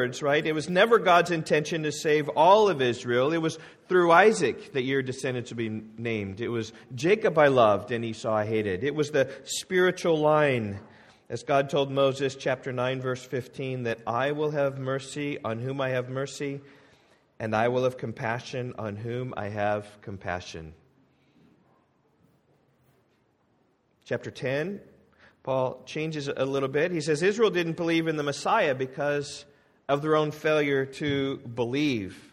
words, right? It was never God's intention to save all of Israel. It was through Isaac that your descendants would be named. It was Jacob I loved and Esau I hated. It was the spiritual line, as God told Moses, chapter 9, verse 15, that I will have mercy on whom I have mercy, and I will have compassion on whom I have compassion. Chapter 10, Paul changes a little bit. He says Israel didn't believe in the Messiah because of their own failure to believe.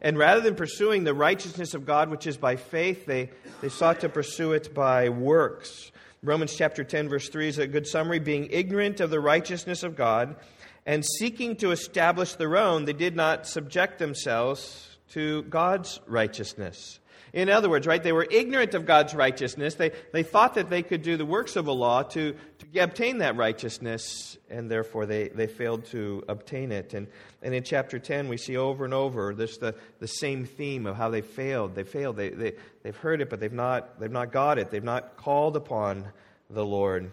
And rather than pursuing the righteousness of God, which is by faith, they, they sought to pursue it by works. Romans chapter 10, verse 3 is a good summary. Being ignorant of the righteousness of God and seeking to establish their own, they did not subject themselves to God's righteousness. In other words, right, they were ignorant of God's righteousness. They, they thought that they could do the works of a law to, to obtain that righteousness, and therefore they, they failed to obtain it. And, and in chapter 10, we see over and over this the, the same theme of how they failed. They failed. They, they, they've heard it, but they've not, they've not got it. They've not called upon the Lord.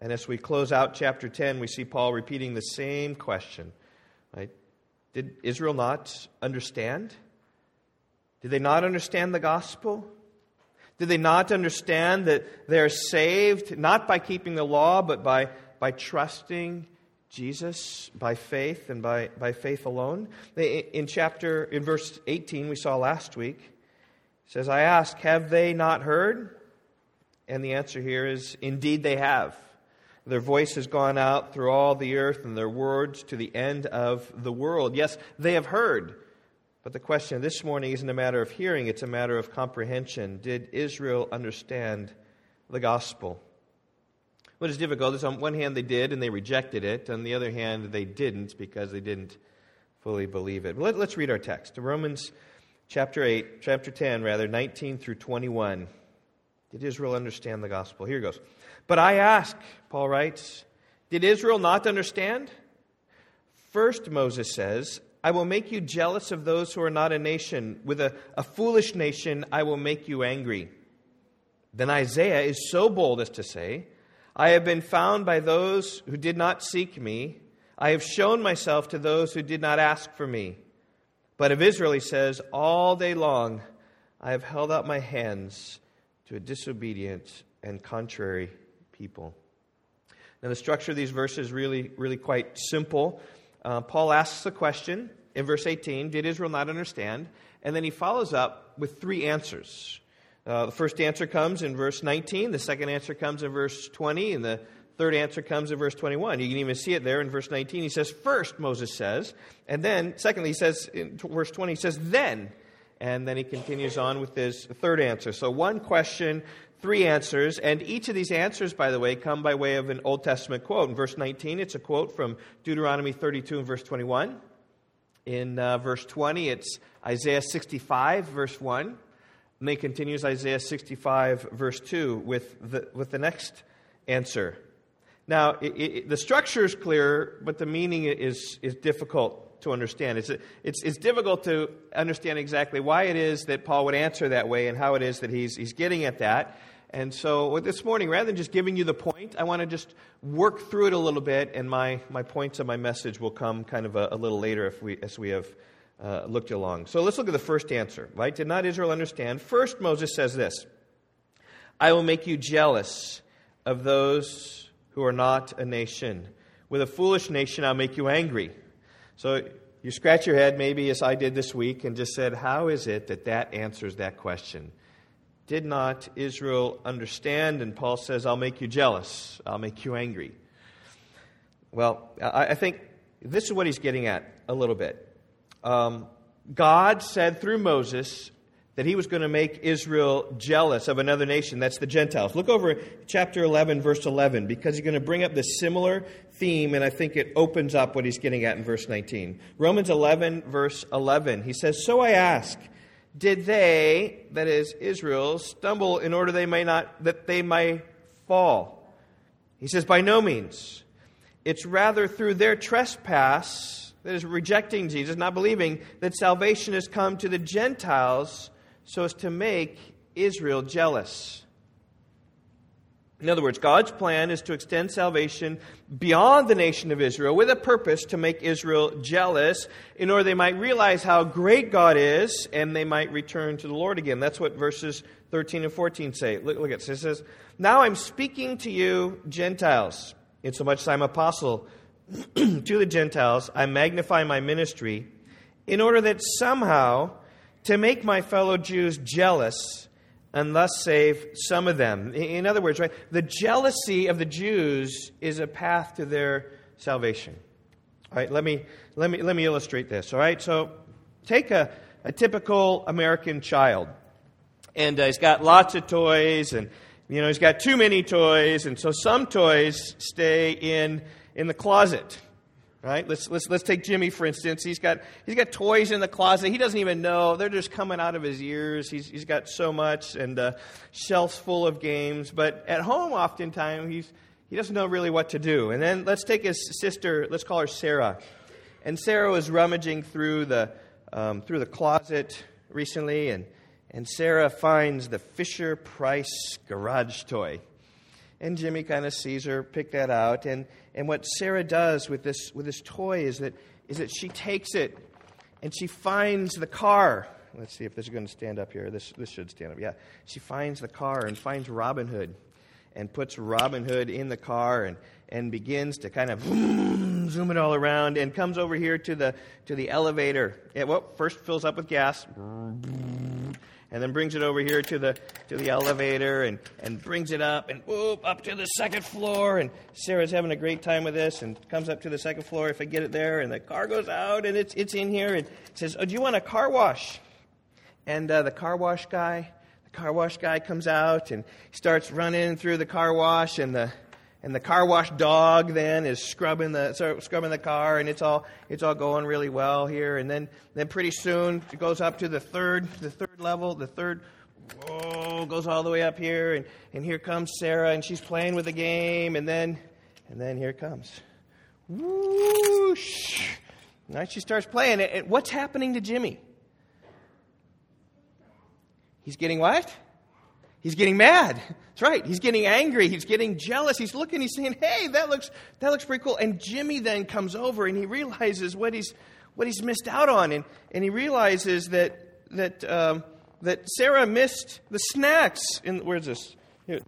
And as we close out chapter 10, we see Paul repeating the same question. Right? Did Israel not understand? Did they not understand the gospel? Did they not understand that they're saved not by keeping the law, but by, by trusting Jesus by faith and by, by faith alone? In chapter, in verse 18, we saw last week, says, I ask, have they not heard? And the answer here is, indeed they have. Their voice has gone out through all the earth, and their words to the end of the world. Yes, they have heard but the question this morning isn't a matter of hearing, it's a matter of comprehension. Did Israel understand the gospel? What is difficult is on one hand they did and they rejected it, on the other hand they didn't because they didn't fully believe it. Let, us read our text. Romans chapter 8, chapter 10, rather, 19 through 21. Did Israel understand the gospel? Here it goes. But I ask, Paul writes, did Israel not understand? First, Moses says, I will make you jealous of those who are not a nation. With a, a foolish nation, I will make you angry. Then Isaiah is so bold as to say, I have been found by those who did not seek me. I have shown myself to those who did not ask for me. But of Israel, he says, All day long I have held out my hands to a disobedient and contrary people. Now, the structure of these verses really, really quite simple. Uh, Paul asks the question in verse 18 Did Israel not understand? And then he follows up with three answers. Uh, the first answer comes in verse 19, the second answer comes in verse 20, and the third answer comes in verse 21. You can even see it there in verse 19. He says, First, Moses says, and then, secondly, he says in verse 20, he says, Then. And then he continues on with his third answer. So, one question, three answers, and each of these answers, by the way, come by way of an Old Testament quote. In verse 19, it's a quote from Deuteronomy 32 and verse 21. In uh, verse 20, it's Isaiah 65, verse 1. And then he continues Isaiah 65, verse 2, with the, with the next answer. Now, it, it, the structure is clear, but the meaning is, is difficult to understand. It's, it's, it's difficult to understand exactly why it is that Paul would answer that way and how it is that he's, he's getting at that. And so this morning, rather than just giving you the point, I want to just work through it a little bit, and my, my points of my message will come kind of a, a little later if we, as we have uh, looked along. So let's look at the first answer, right? Did not Israel understand? First, Moses says this I will make you jealous of those who are not a nation. With a foolish nation, I'll make you angry. So you scratch your head, maybe as I did this week, and just said, How is it that that answers that question? Did not Israel understand? And Paul says, I'll make you jealous, I'll make you angry. Well, I, think this is what he's getting at a little bit. Um, God said through Moses that he was going to make Israel jealous of another nation. That's the Gentiles. Look over chapter 11, verse 11, because he's going to bring up this similar theme, and I think it opens up what he's getting at in verse 19. Romans 11, verse 11, he says, So I ask, did they, that is Israel, stumble in order they may not that they may fall? He says, by no means. It's rather through their trespass, that is rejecting Jesus, not believing, that salvation has come to the Gentiles so as to make Israel jealous. In other words, God's plan is to extend salvation beyond the nation of Israel with a purpose to make Israel jealous in order they might realize how great God is and they might return to the Lord again. That's what verses 13 and 14 say. Look, look at this. It says, Now I'm speaking to you, Gentiles, insomuch as I'm apostle to the Gentiles, I magnify my ministry in order that somehow to make my fellow Jews jealous and thus save some of them. In other words, right, the jealousy of the Jews is a path to their salvation. All right, let me, let me, let me illustrate this. All right, so take a, a typical American child, and uh, he's got lots of toys, and you know he's got too many toys, and so some toys stay in in the closet. Right? Let's, let's, let's take Jimmy, for instance. He's got, he's got toys in the closet. He doesn't even know. They're just coming out of his ears. He's, he's got so much and uh, shelves full of games. But at home, oftentimes, he's, he doesn't know really what to do. And then let's take his sister, let's call her Sarah. And Sarah was rummaging through the, um, through the closet recently, and, and Sarah finds the Fisher Price garage toy. And Jimmy kind of sees her pick that out. And, and what Sarah does with this, with this toy is that, is that she takes it and she finds the car. Let's see if this is going to stand up here. This, this should stand up. Yeah. She finds the car and finds Robin Hood and puts Robin Hood in the car and, and begins to kind of zoom it all around and comes over here to the, to the elevator. It, well, first fills up with gas and then brings it over here to the, to the elevator and, and brings it up and whoop, up to the second floor. And Sarah's having a great time with this and comes up to the second floor if I get it there. And the car goes out and it's, it's in here and says, Oh, do you want a car wash? And uh, the car wash guy, the car wash guy comes out and starts running through the car wash and the and the car wash dog then is scrubbing the scrubbing the car and it's all it's all going really well here. And then then pretty soon it goes up to the third the third level the third whoa goes all the way up here. And and here comes Sarah and she's playing with the game. And then and then here comes. Whoosh! Now she starts playing. And what's happening to Jimmy? He's getting what He's getting mad. That's right. He's getting angry. He's getting jealous. He's looking, he's saying, hey, that looks, that looks pretty cool. And Jimmy then comes over and he realizes what he's, what he's missed out on. And, and he realizes that, that, um, that Sarah missed the snacks. In, where's this? Here.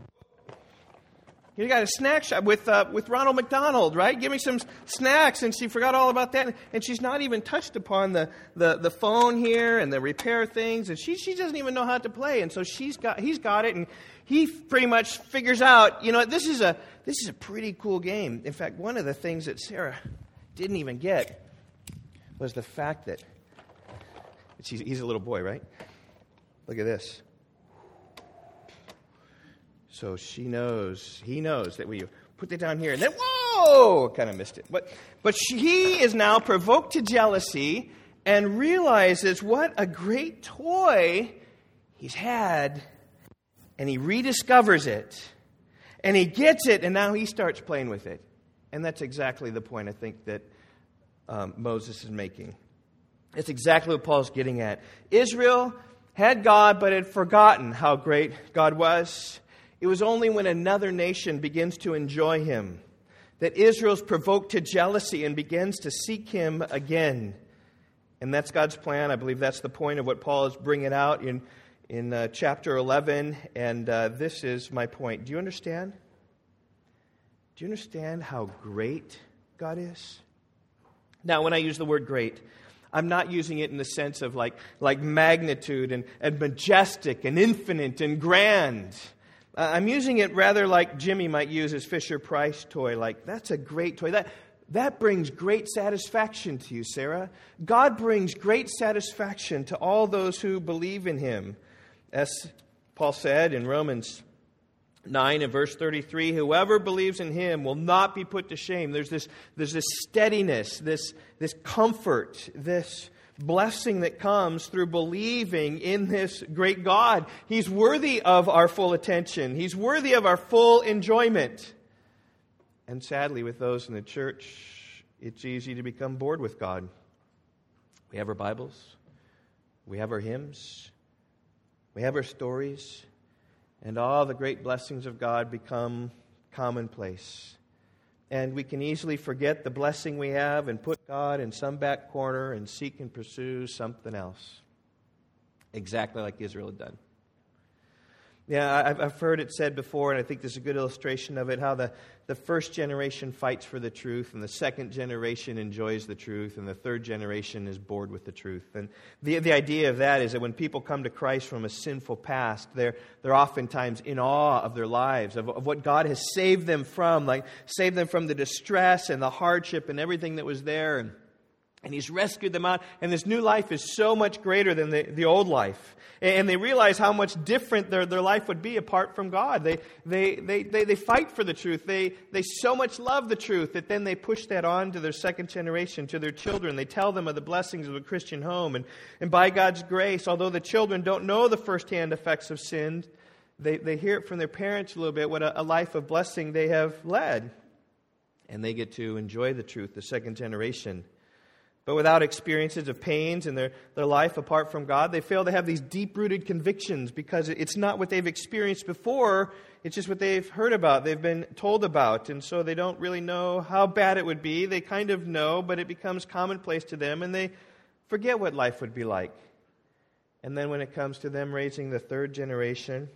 You got a snack shop with, uh, with Ronald McDonald, right? Give me some snacks. And she forgot all about that. And she's not even touched upon the, the, the phone here and the repair things. And she, she doesn't even know how to play. And so she's got, he's got it. And he pretty much figures out, you know, this is, a, this is a pretty cool game. In fact, one of the things that Sarah didn't even get was the fact that he's a little boy, right? Look at this. So she knows, he knows that we put it down here, and then, whoa, kind of missed it. But, but she, he is now provoked to jealousy and realizes what a great toy he's had, and he rediscovers it, and he gets it, and now he starts playing with it. And that's exactly the point I think that um, Moses is making. It's exactly what Paul's getting at. Israel had God, but had forgotten how great God was. It was only when another nation begins to enjoy him that Israel's provoked to jealousy and begins to seek him again. And that's God's plan. I believe that's the point of what Paul is bringing out in, in uh, chapter 11. And uh, this is my point. Do you understand? Do you understand how great God is? Now, when I use the word great, I'm not using it in the sense of like, like magnitude and, and majestic and infinite and grand. Uh, I'm using it rather like Jimmy might use his Fisher Price toy. Like, that's a great toy. That, that brings great satisfaction to you, Sarah. God brings great satisfaction to all those who believe in him. As Paul said in Romans 9 and verse 33 whoever believes in him will not be put to shame. There's this, there's this steadiness, this, this comfort, this blessing that comes through believing in this great God. He's worthy of our full attention, He's worthy of our full enjoyment. And sadly, with those in the church, it's easy to become bored with God. We have our Bibles, we have our hymns, we have our stories, and all the great blessings of God become commonplace. And we can easily forget the blessing we have and put God in some back corner and seek and pursue something else. Exactly like Israel had done. Yeah, I've, I've heard it said before, and I think this is a good illustration of it how the, the first generation fights for the truth, and the second generation enjoys the truth, and the third generation is bored with the truth. And the, the idea of that is that when people come to Christ from a sinful past, they're, they're oftentimes in awe of their lives, of, of what God has saved them from, like saved them from the distress and the hardship and everything that was there. And, and he's rescued them out. And this new life is so much greater than the, the old life. And they realize how much different their, their life would be apart from God. They, they, they, they, they fight for the truth. They, they so much love the truth that then they push that on to their second generation, to their children. They tell them of the blessings of a Christian home. And, and by God's grace, although the children don't know the firsthand effects of sin, they, they hear it from their parents a little bit what a, a life of blessing they have led. And they get to enjoy the truth, the second generation. But without experiences of pains in their, their life apart from God, they fail to have these deep rooted convictions because it's not what they've experienced before, it's just what they've heard about, they've been told about. And so they don't really know how bad it would be. They kind of know, but it becomes commonplace to them, and they forget what life would be like. And then when it comes to them raising the third generation,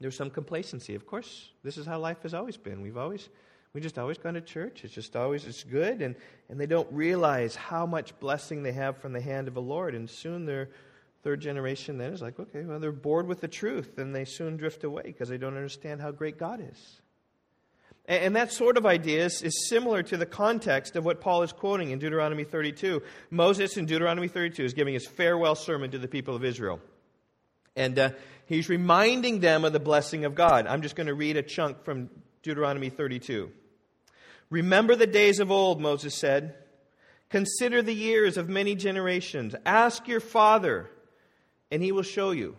there's some complacency. Of course, this is how life has always been. We've always we just always gone to church. It's just always it's good, and, and they don't realize how much blessing they have from the hand of the Lord. And soon their third generation then is like, okay, well, they're bored with the truth, and they soon drift away because they don't understand how great God is. And, and that sort of idea is, is similar to the context of what Paul is quoting in Deuteronomy 32. Moses in Deuteronomy 32 is giving his farewell sermon to the people of Israel. And uh, he's reminding them of the blessing of God. I'm just going to read a chunk from Deuteronomy 32. Remember the days of old, Moses said. Consider the years of many generations. Ask your father, and he will show you.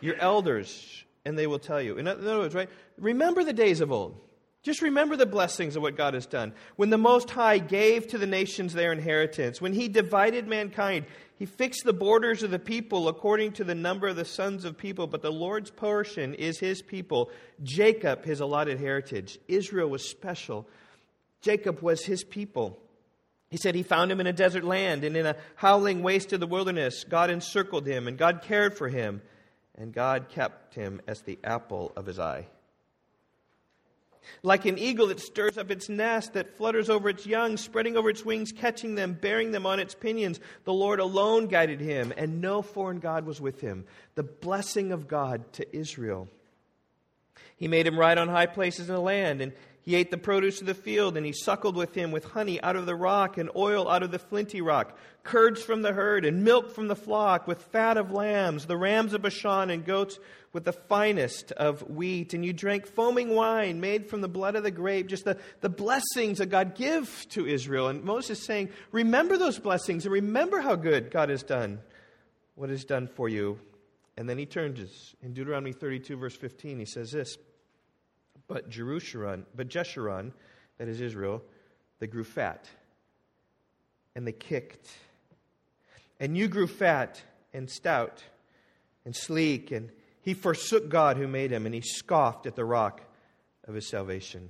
Your elders, and they will tell you. In other words, right? Remember the days of old. Just remember the blessings of what God has done. When the Most High gave to the nations their inheritance, when He divided mankind, He fixed the borders of the people according to the number of the sons of people. But the Lord's portion is His people, Jacob, His allotted heritage. Israel was special Jacob was his people. He said he found him in a desert land and in a howling waste of the wilderness. God encircled him and God cared for him, and God kept him as the apple of his eye. Like an eagle that stirs up its nest, that flutters over its young, spreading over its wings, catching them, bearing them on its pinions, the Lord alone guided him, and no foreign God was with him. The blessing of God to Israel. He made him ride on high places in the land, and he ate the produce of the field, and he suckled with him with honey out of the rock, and oil out of the flinty rock, curds from the herd, and milk from the flock, with fat of lambs, the rams of Bashan, and goats with the finest of wheat. And you drank foaming wine made from the blood of the grape, just the, the blessings that God gives to Israel. And Moses is saying, Remember those blessings, and remember how good God has done, what is done for you. And then he turns in Deuteronomy 32, verse 15, he says this. But Jerusalem, but Jeshurun, that is Israel, they grew fat and they kicked. And you grew fat and stout and sleek, and he forsook God who made him, and he scoffed at the rock of his salvation.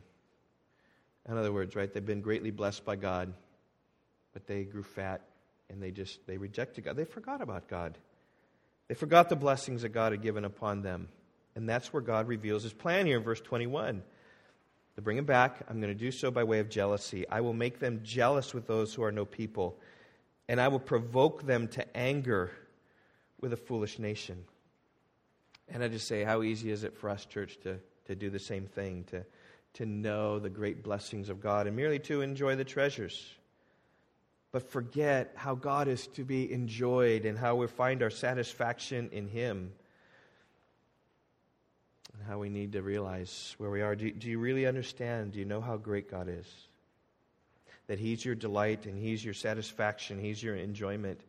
In other words, right, they've been greatly blessed by God, but they grew fat and they just they rejected God. They forgot about God. They forgot the blessings that God had given upon them. And that's where God reveals his plan here in verse 21. To bring him back, I'm going to do so by way of jealousy. I will make them jealous with those who are no people, and I will provoke them to anger with a foolish nation. And I just say, how easy is it for us, church, to, to do the same thing, to, to know the great blessings of God and merely to enjoy the treasures? But forget how God is to be enjoyed and how we find our satisfaction in Him and how we need to realize where we are. Do, do you really understand? Do you know how great God is? That He's your delight and He's your satisfaction, He's your enjoyment.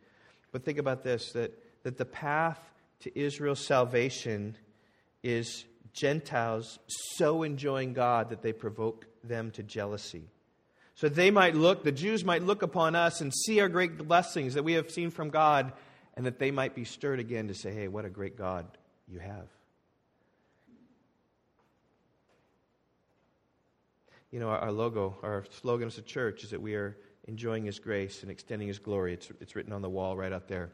But think about this that, that the path to Israel's salvation is Gentiles so enjoying God that they provoke them to jealousy. So they might look, the Jews might look upon us and see our great blessings that we have seen from God, and that they might be stirred again to say, hey, what a great God you have. You know, our, our logo, our slogan as a church is that we are enjoying His grace and extending His glory. It's, it's written on the wall right out there.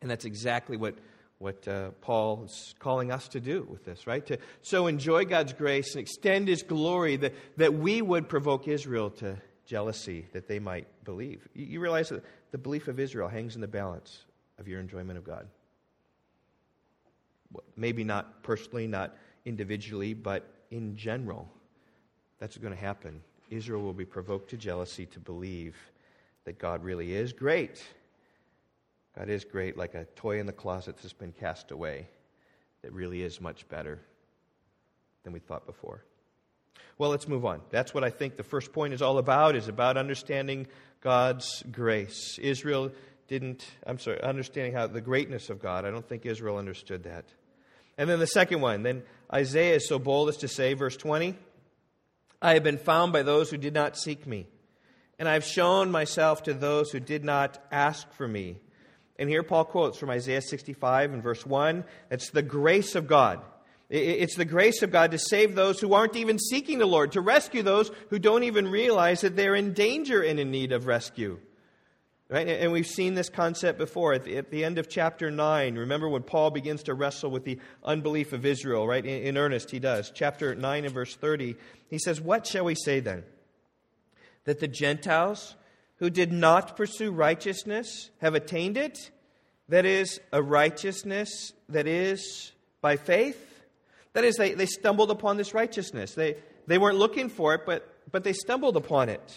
And that's exactly what, what uh, Paul is calling us to do with this, right? To so enjoy God's grace and extend His glory that, that we would provoke Israel to jealousy, that they might believe. You, you realize that the belief of Israel hangs in the balance of your enjoyment of God. Maybe not personally, not individually, but in general. That's going to happen. Israel will be provoked to jealousy to believe that God really is great. God is great, like a toy in the closet that's been cast away, that really is much better than we thought before. Well, let's move on. That's what I think the first point is all about, is about understanding God's grace. Israel didn't, I'm sorry, understanding how the greatness of God. I don't think Israel understood that. And then the second one, then Isaiah is so bold as to say, verse 20, I have been found by those who did not seek me, and I have shown myself to those who did not ask for me. And here Paul quotes from Isaiah 65 and verse 1 it's the grace of God. It's the grace of God to save those who aren't even seeking the Lord, to rescue those who don't even realize that they're in danger and in need of rescue. Right? And we've seen this concept before. At the, at the, end of chapter 9, remember when Paul begins to wrestle with the unbelief of Israel, right? In, in earnest, he does. Chapter 9 and verse 30, he says, What shall we say then? That the Gentiles who did not pursue righteousness have attained it? That is, a righteousness that is by faith? That is, they, they stumbled upon this righteousness. They, they weren't looking for it, but, but they stumbled upon it.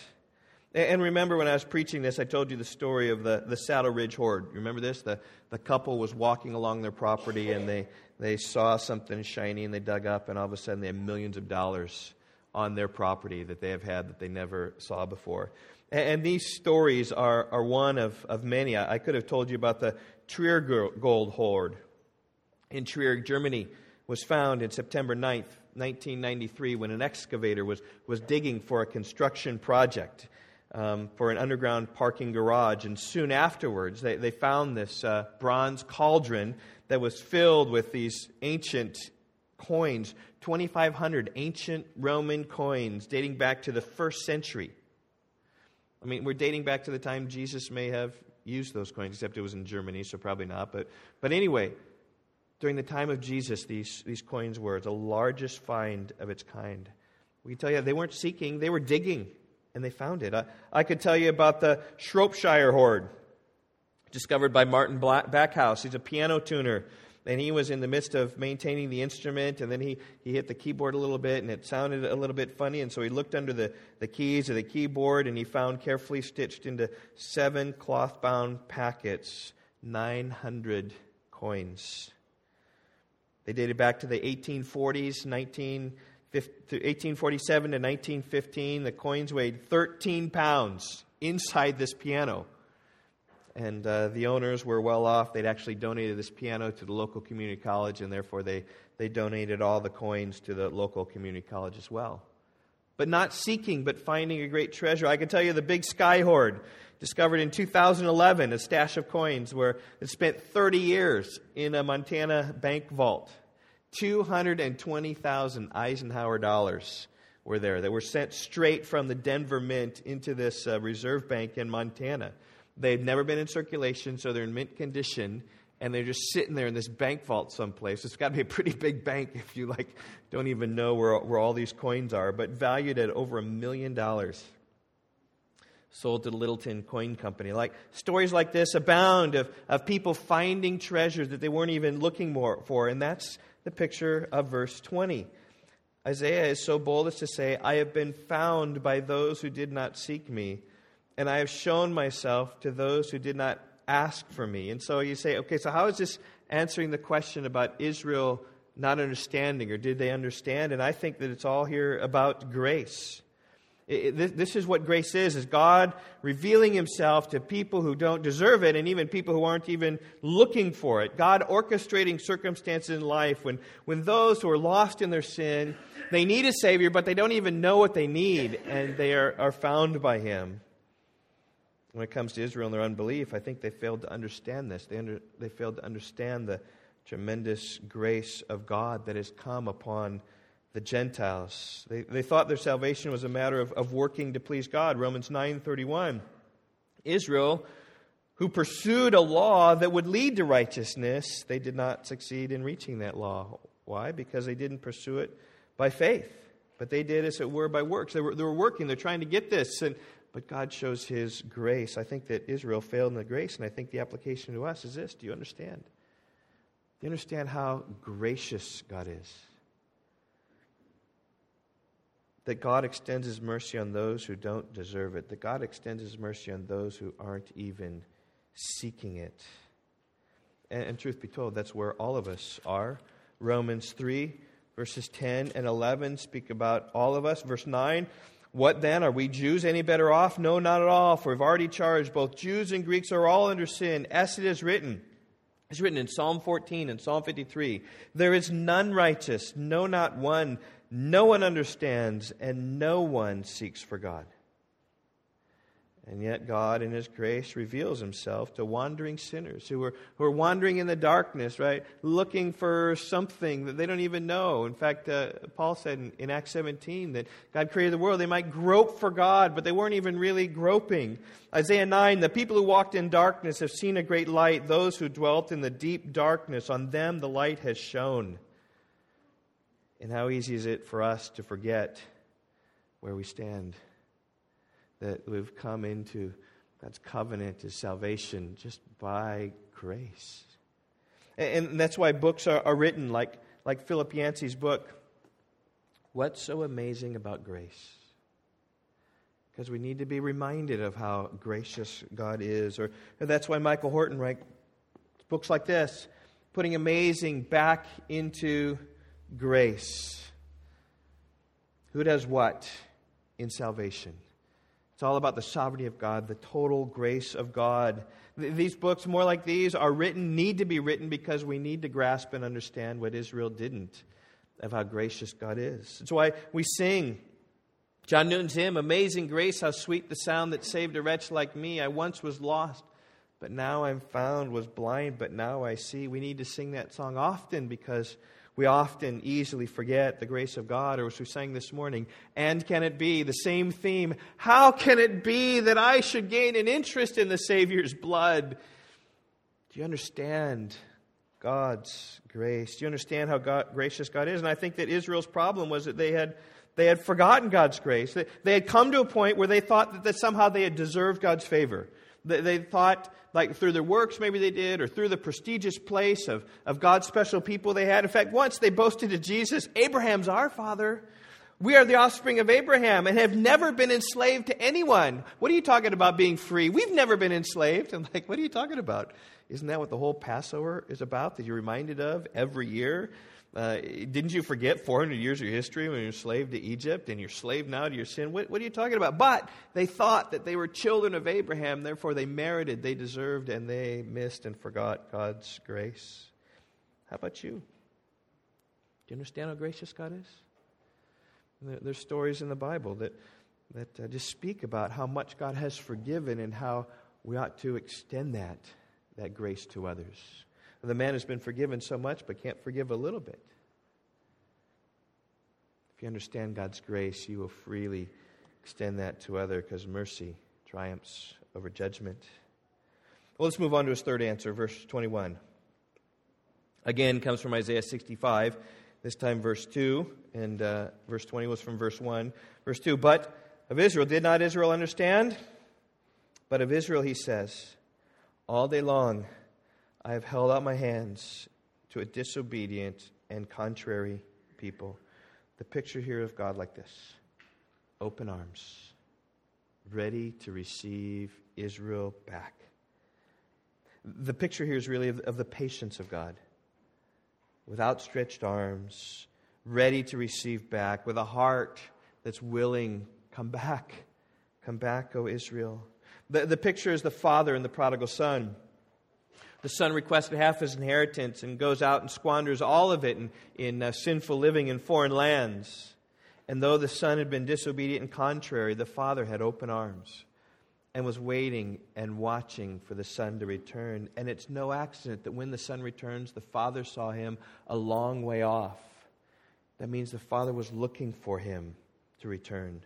And remember when I was preaching this, I told you the story of the, the Saddle Ridge Hoard. You remember this? The, the couple was walking along their property and they, they saw something shiny and they dug up, and all of a sudden they had millions of dollars on their property that they have had that they never saw before. And, and these stories are, are one of, of many. I, I could have told you about the Trier Gold Hoard in Trier, Germany, was found in September 9th, 1993, when an excavator was, was digging for a construction project um, for an underground parking garage. And soon afterwards, they, they found this uh, bronze cauldron that was filled with these ancient coins 2,500 ancient Roman coins dating back to the first century. I mean, we're dating back to the time Jesus may have used those coins, except it was in Germany, so probably not. But, but anyway, during the time of Jesus, these, these coins were the largest find of its kind. We tell you, they weren't seeking, they were digging and they found it. I, I could tell you about the Shropshire hoard, discovered by Martin Backhouse. He's a piano tuner, and he was in the midst of maintaining the instrument, and then he, he hit the keyboard a little bit, and it sounded a little bit funny, and so he looked under the, the keys of the keyboard, and he found carefully stitched into seven cloth bound packets 900 coins. They dated back to the 1840s, 19. 1847 to 1915, the coins weighed 13 pounds inside this piano. And uh, the owners were well off. They'd actually donated this piano to the local community college, and therefore they, they donated all the coins to the local community college as well. But not seeking, but finding a great treasure. I can tell you the Big Sky Hoard, discovered in 2011, a stash of coins where it spent 30 years in a Montana bank vault. 220,000 Eisenhower dollars were there that were sent straight from the Denver Mint into this uh, reserve bank in Montana. They've never been in circulation, so they're in mint condition, and they're just sitting there in this bank vault someplace. It's got to be a pretty big bank if you like don't even know where, where all these coins are, but valued at over a million dollars. Sold to the Littleton Coin Company. Like stories like this abound of, of people finding treasures that they weren't even looking more, for, and that's the picture of verse 20. Isaiah is so bold as to say, I have been found by those who did not seek me, and I have shown myself to those who did not ask for me. And so you say, okay, so how is this answering the question about Israel not understanding, or did they understand? And I think that it's all here about grace. It, it, this is what grace is, is God revealing himself to people who don't deserve it and even people who aren't even looking for it. God orchestrating circumstances in life when, when those who are lost in their sin, they need a Savior, but they don't even know what they need, and they are, are found by him. When it comes to Israel and their unbelief, I think they failed to understand this. They, under, they failed to understand the tremendous grace of God that has come upon the Gentiles. They, they thought their salvation was a matter of, of working to please God. Romans 9:31. Israel, who pursued a law that would lead to righteousness, they did not succeed in reaching that law. Why? Because they didn't pursue it by faith, but they did, as it were, by works. They were, they were working, they're trying to get this, and, but God shows His grace. I think that Israel failed in the grace, and I think the application to us is this Do you understand? Do you understand how gracious God is? That God extends His mercy on those who don't deserve it, that God extends His mercy on those who aren't even seeking it. And, and, truth be told, that's where all of us are. Romans 3, verses 10 and 11 speak about all of us. Verse 9, what then? Are we Jews any better off? No, not at all, for we've already charged both Jews and Greeks are all under sin, as it is written. It's written in Psalm 14 and Psalm 53 There is none righteous, no, not one. No one understands, and no one seeks for God. And yet, God, in His grace, reveals Himself to wandering sinners who are, who are wandering in the darkness, right? Looking for something that they don't even know. In fact, uh, Paul said in, in Acts 17 that God created the world. They might grope for God, but they weren't even really groping. Isaiah 9 the people who walked in darkness have seen a great light. Those who dwelt in the deep darkness, on them the light has shone. And how easy is it for us to forget where we stand? That we've come into God's covenant, His salvation, just by grace. And that's why books are, are written, like, like Philip Yancey's book, What's So Amazing About Grace? Because we need to be reminded of how gracious God is. Or, or that's why Michael Horton writes books like this, putting amazing back into grace. Who does what in salvation? It's all about the sovereignty of God, the total grace of God. These books, more like these, are written, need to be written because we need to grasp and understand what Israel didn't of how gracious God is. That's why we sing John Newton's hymn, Amazing Grace, how sweet the sound that saved a wretch like me. I once was lost, but now I'm found, was blind, but now I see. We need to sing that song often because we often easily forget the grace of God, or as we sang this morning, and can it be the same theme? How can it be that I should gain an interest in the Savior's blood? Do you understand God's grace? Do you understand how God, gracious God is? And I think that Israel's problem was that they had, they had forgotten God's grace. They, they had come to a point where they thought that, that somehow they had deserved God's favor. They, thought like through their works, maybe they did, or through the prestigious place of, of God's special people they had. In fact, once they boasted to Jesus, Abraham's our father. We are the offspring of Abraham and have never been enslaved to anyone. What are you talking about being free? We've never been enslaved. I'm like, what are you talking about? Isn't that what the whole Passover is about that you're reminded of every year? Uh, didn't you forget 400 years of your history when you were slave to Egypt and you're slave now to your sin? What, what, are you talking about? But they thought that they were children of Abraham, therefore they merited, they deserved, and they missed and forgot God's grace. How about you? Do you understand how gracious God is? There, there's stories in the Bible that, that uh, just speak about how much God has forgiven and how we ought to extend that, that grace to others. The man has been forgiven so much but can't forgive a little bit. If you understand God's grace, you will freely extend that to other because mercy triumphs over judgment. Well, let's move on to his third answer, verse 21. Again, comes from Isaiah 65, this time verse 2, and uh, verse 20 was from verse 1. Verse 2, but of Israel, did not Israel understand? But of Israel, he says, all day long I have held out my hands to a disobedient and contrary people. The picture here of God like this open arms, ready to receive Israel back. The picture here is really of, of the patience of God, with outstretched arms, ready to receive back, with a heart that's willing, come back, come back, O Israel. The, the picture is the father and the prodigal son the son requested half his inheritance and goes out and squanders all of it in, in uh, sinful living in foreign lands. And though the son had been disobedient and contrary, the father had open arms and was waiting and watching for the son to return. And it's no accident that when the son returns, the father saw him a long way off. that means the father was looking for him to return.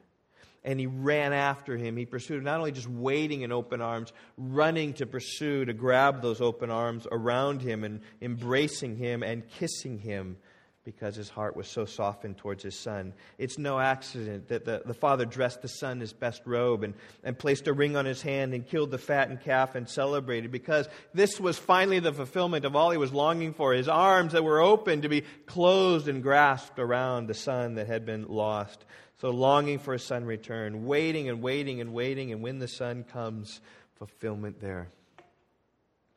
And he ran after him. He pursued, not only just waiting in open arms, running to pursue, to grab those open arms around him and embracing him and kissing him because his heart was so softened towards his son. It's no accident that the, the father dressed the son his best robe and, and placed a ring on his hand and killed the fattened calf and celebrated because this was finally the fulfillment of all he was longing for his arms that were open to be closed and grasped around the son that had been lost. So, longing for a son return, waiting and waiting and waiting, and when the son comes, fulfillment there.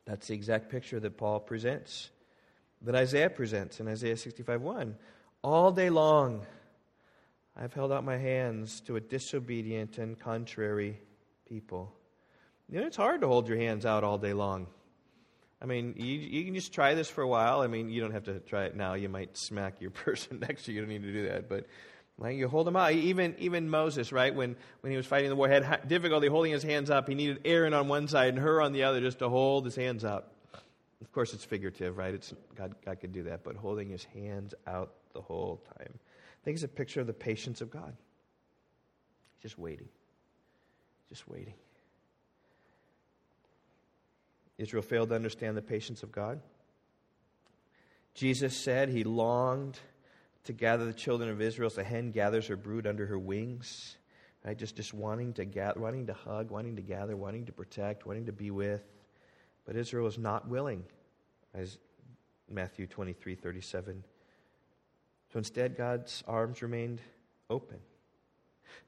That's the exact picture that Paul presents that Isaiah presents in Isaiah 65 1. All day long, I've held out my hands to a disobedient and contrary people. You know, it's hard to hold your hands out all day long. I mean, you, you can just try this for a while. I mean, you don't have to try it now. You might smack your person next to you. You don't need to do that. But you hold them out. Even, even Moses, right, when, when he was fighting the war, had difficulty holding his hands up. He needed Aaron on one side and Hur on the other just to hold his hands up. Of course, it's figurative, right? It's, God, God could do that, but holding his hands out the whole time. I think it's a picture of the patience of God. Just waiting. Just waiting. Israel failed to understand the patience of God. Jesus said he longed to gather the children of Israel as a hen gathers her brood under her wings. Right? Just, just wanting to gather, wanting to hug, wanting to gather, wanting to protect, wanting to be with. But Israel was not willing, as Matthew 23 37. So instead, God's arms remained open.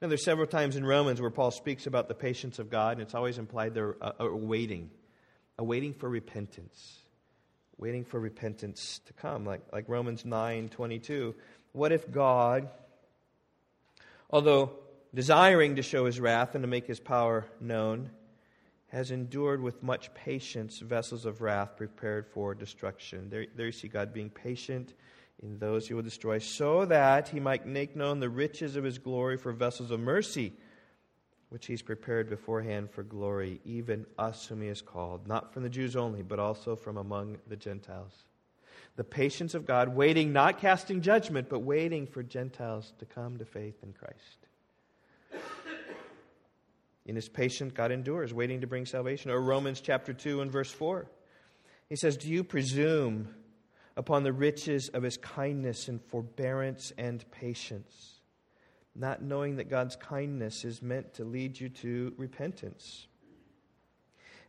Now, there's several times in Romans where Paul speaks about the patience of God, and it's always implied they're uh, uh, waiting, a waiting for repentance, waiting for repentance to come, like, like Romans 9 22. What if God, although desiring to show his wrath and to make his power known, has endured with much patience vessels of wrath prepared for destruction. There, there you see God being patient in those he will destroy, so that he might make known the riches of his glory for vessels of mercy, which he's prepared beforehand for glory, even us whom he has called, not from the Jews only, but also from among the Gentiles. The patience of God, waiting, not casting judgment, but waiting for Gentiles to come to faith in Christ. In his patience, God endures, waiting to bring salvation. Or Romans chapter 2 and verse 4. He says, Do you presume upon the riches of his kindness and forbearance and patience, not knowing that God's kindness is meant to lead you to repentance?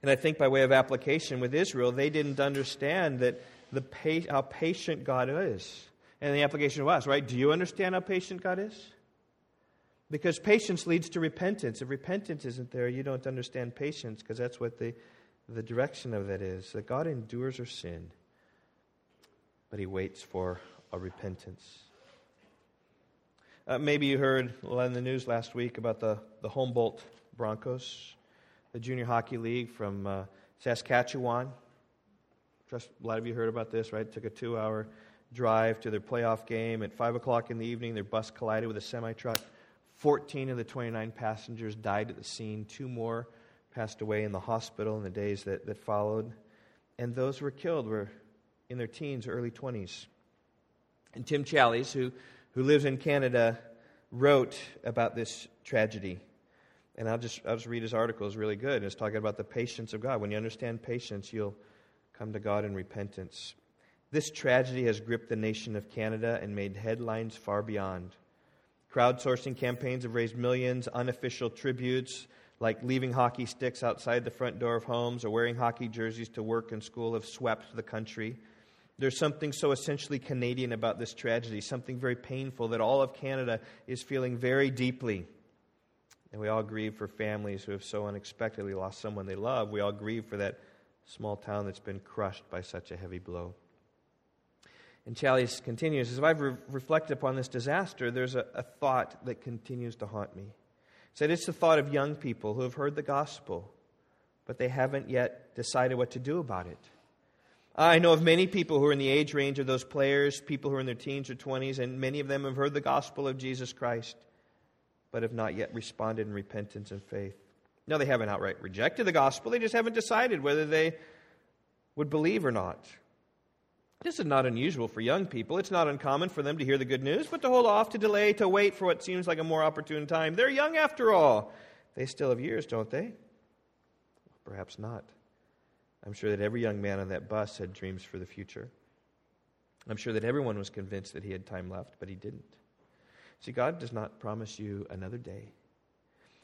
And I think by way of application with Israel, they didn't understand that the how patient God is. And the application of us, right? Do you understand how patient God is? Because patience leads to repentance. If repentance isn't there, you don't understand patience because that's what the, the direction of that is. That God endures our sin, but He waits for a repentance. Uh, maybe you heard in the news last week about the, the Humboldt Broncos, the junior hockey league from uh, Saskatchewan. Trust a lot of you heard about this, right? Took a two hour drive to their playoff game. At 5 o'clock in the evening, their bus collided with a semi truck. 14 of the 29 passengers died at the scene. Two more passed away in the hospital in the days that, that followed. And those who were killed were in their teens early 20s. And Tim Challies, who, who lives in Canada, wrote about this tragedy. And I'll just, I'll just read his article. It's really good. And it's talking about the patience of God. When you understand patience, you'll come to God in repentance. This tragedy has gripped the nation of Canada and made headlines far beyond. Crowdsourcing campaigns have raised millions. Unofficial tributes, like leaving hockey sticks outside the front door of homes or wearing hockey jerseys to work and school, have swept the country. There's something so essentially Canadian about this tragedy, something very painful that all of Canada is feeling very deeply. And we all grieve for families who have so unexpectedly lost someone they love. We all grieve for that small town that's been crushed by such a heavy blow. And Challies continues As I've re- reflected upon this disaster, there's a, a thought that continues to haunt me. He said it's the thought of young people who have heard the gospel, but they haven't yet decided what to do about it. I know of many people who are in the age range of those players, people who are in their teens or 20s, and many of them have heard the gospel of Jesus Christ, but have not yet responded in repentance and faith. No, they haven't outright rejected the gospel, they just haven't decided whether they would believe or not. This is not unusual for young people. It's not uncommon for them to hear the good news, but to hold off, to delay, to wait for what seems like a more opportune time. They're young after all. They still have years, don't they? Perhaps not. I'm sure that every young man on that bus had dreams for the future. I'm sure that everyone was convinced that he had time left, but he didn't. See, God does not promise you another day.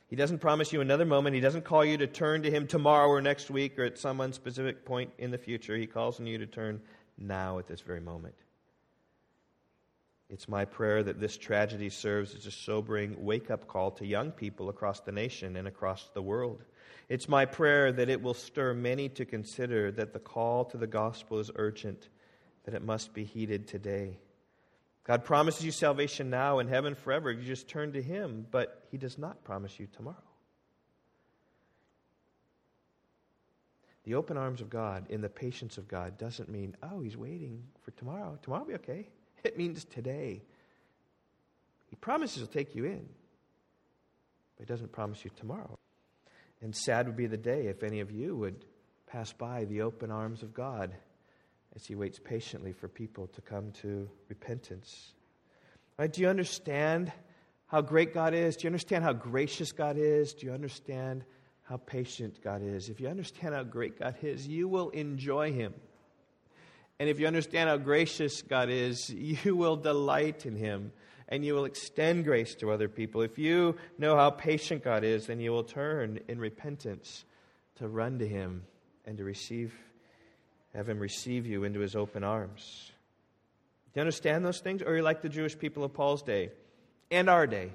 He doesn't promise you another moment. He doesn't call you to turn to Him tomorrow or next week or at some unspecific point in the future. He calls on you to turn now at this very moment. It's my prayer that this tragedy serves as a sobering wake up call to young people across the nation and across the world. It's my prayer that it will stir many to consider that the call to the gospel is urgent, that it must be heeded today. God promises you salvation now and heaven forever if you just turn to Him, but He does not promise you tomorrow. The open arms of God in the patience of God doesn't mean, oh, he's waiting for tomorrow. Tomorrow will be okay. It means today. He promises he'll take you in, but he doesn't promise you tomorrow. And sad would be the day if any of you would pass by the open arms of God as he waits patiently for people to come to repentance. Right? Do you understand how great God is? Do you understand how gracious God is? Do you understand how patient God is. If you understand how great God is, you will enjoy Him. And if you understand how gracious God is, you will delight in Him and you will extend grace to other people. If you know how patient God is, then you will turn in repentance to run to Him and to receive, have Him receive you into His open arms. Do you understand those things? Or are you like the Jewish people of Paul's day and our day?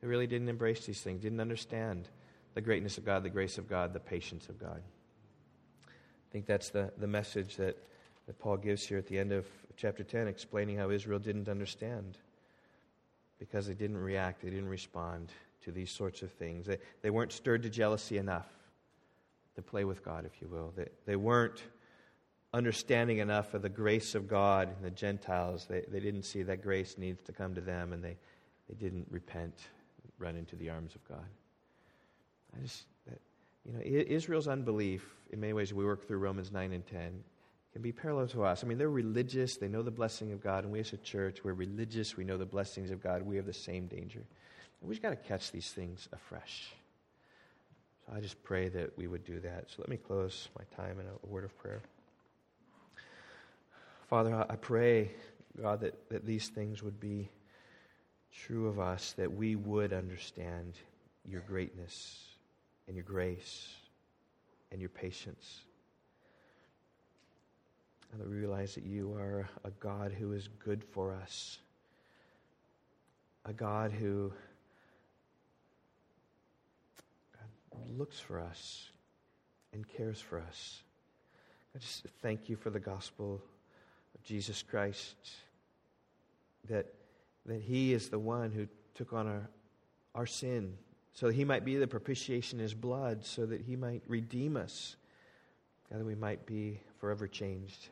They really didn't embrace these things, didn't understand the greatness of God, the grace of God, the patience of God. I think that's the, the message that, that Paul gives here at the end of chapter 10, explaining how Israel didn't understand because they didn't react, they didn't respond to these sorts of things. They, they weren't stirred to jealousy enough to play with God, if you will. They, they weren't understanding enough of the grace of God and the Gentiles. They, they didn't see that grace needs to come to them, and they, they didn't repent, run into the arms of God. I just, you know, Israel's unbelief, in many ways, we work through Romans 9 and 10, can be parallel to us. I mean, they're religious, they know the blessing of God, and we as a church, we're religious, we know the blessings of God, we have the same danger. And we just got to catch these things afresh. So I just pray that we would do that. So let me close my time in a, a word of prayer. Father, I pray, God, that, that these things would be true of us, that we would understand your greatness and your grace and your patience. And that we realize that you are a God who is good for us, a God who God looks for us and cares for us. I just thank you for the gospel of Jesus Christ, that, that He is the one who took on our, our sin so that he might be the propitiation in his blood, so that he might redeem us, God, that we might be forever changed.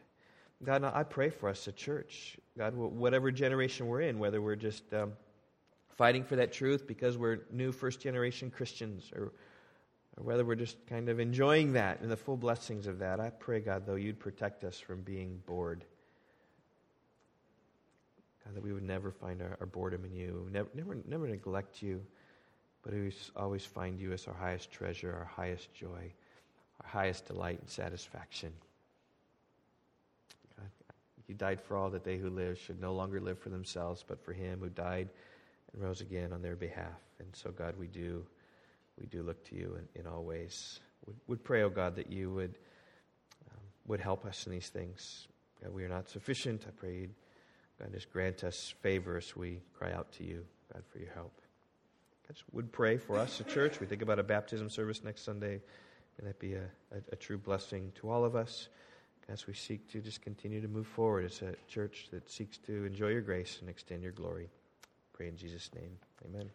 God, I pray for us, the church. God, whatever generation we're in, whether we're just um, fighting for that truth because we're new first generation Christians, or, or whether we're just kind of enjoying that and the full blessings of that, I pray, God, though, you'd protect us from being bored. God, that we would never find our, our boredom in you, never, never, never neglect you but we always find you as our highest treasure, our highest joy, our highest delight and satisfaction. God, you died for all that they who live should no longer live for themselves, but for him who died and rose again on their behalf. And so, God, we do, we do look to you in, in all ways. We would pray, oh God, that you would, um, would help us in these things. God, we are not sufficient. I pray, God, just grant us favor as we cry out to you, God, for your help. Just would pray for us, the church. We think about a baptism service next Sunday. May that be a, a, a true blessing to all of us as we seek to just continue to move forward as a church that seeks to enjoy your grace and extend your glory. Pray in Jesus' name. Amen.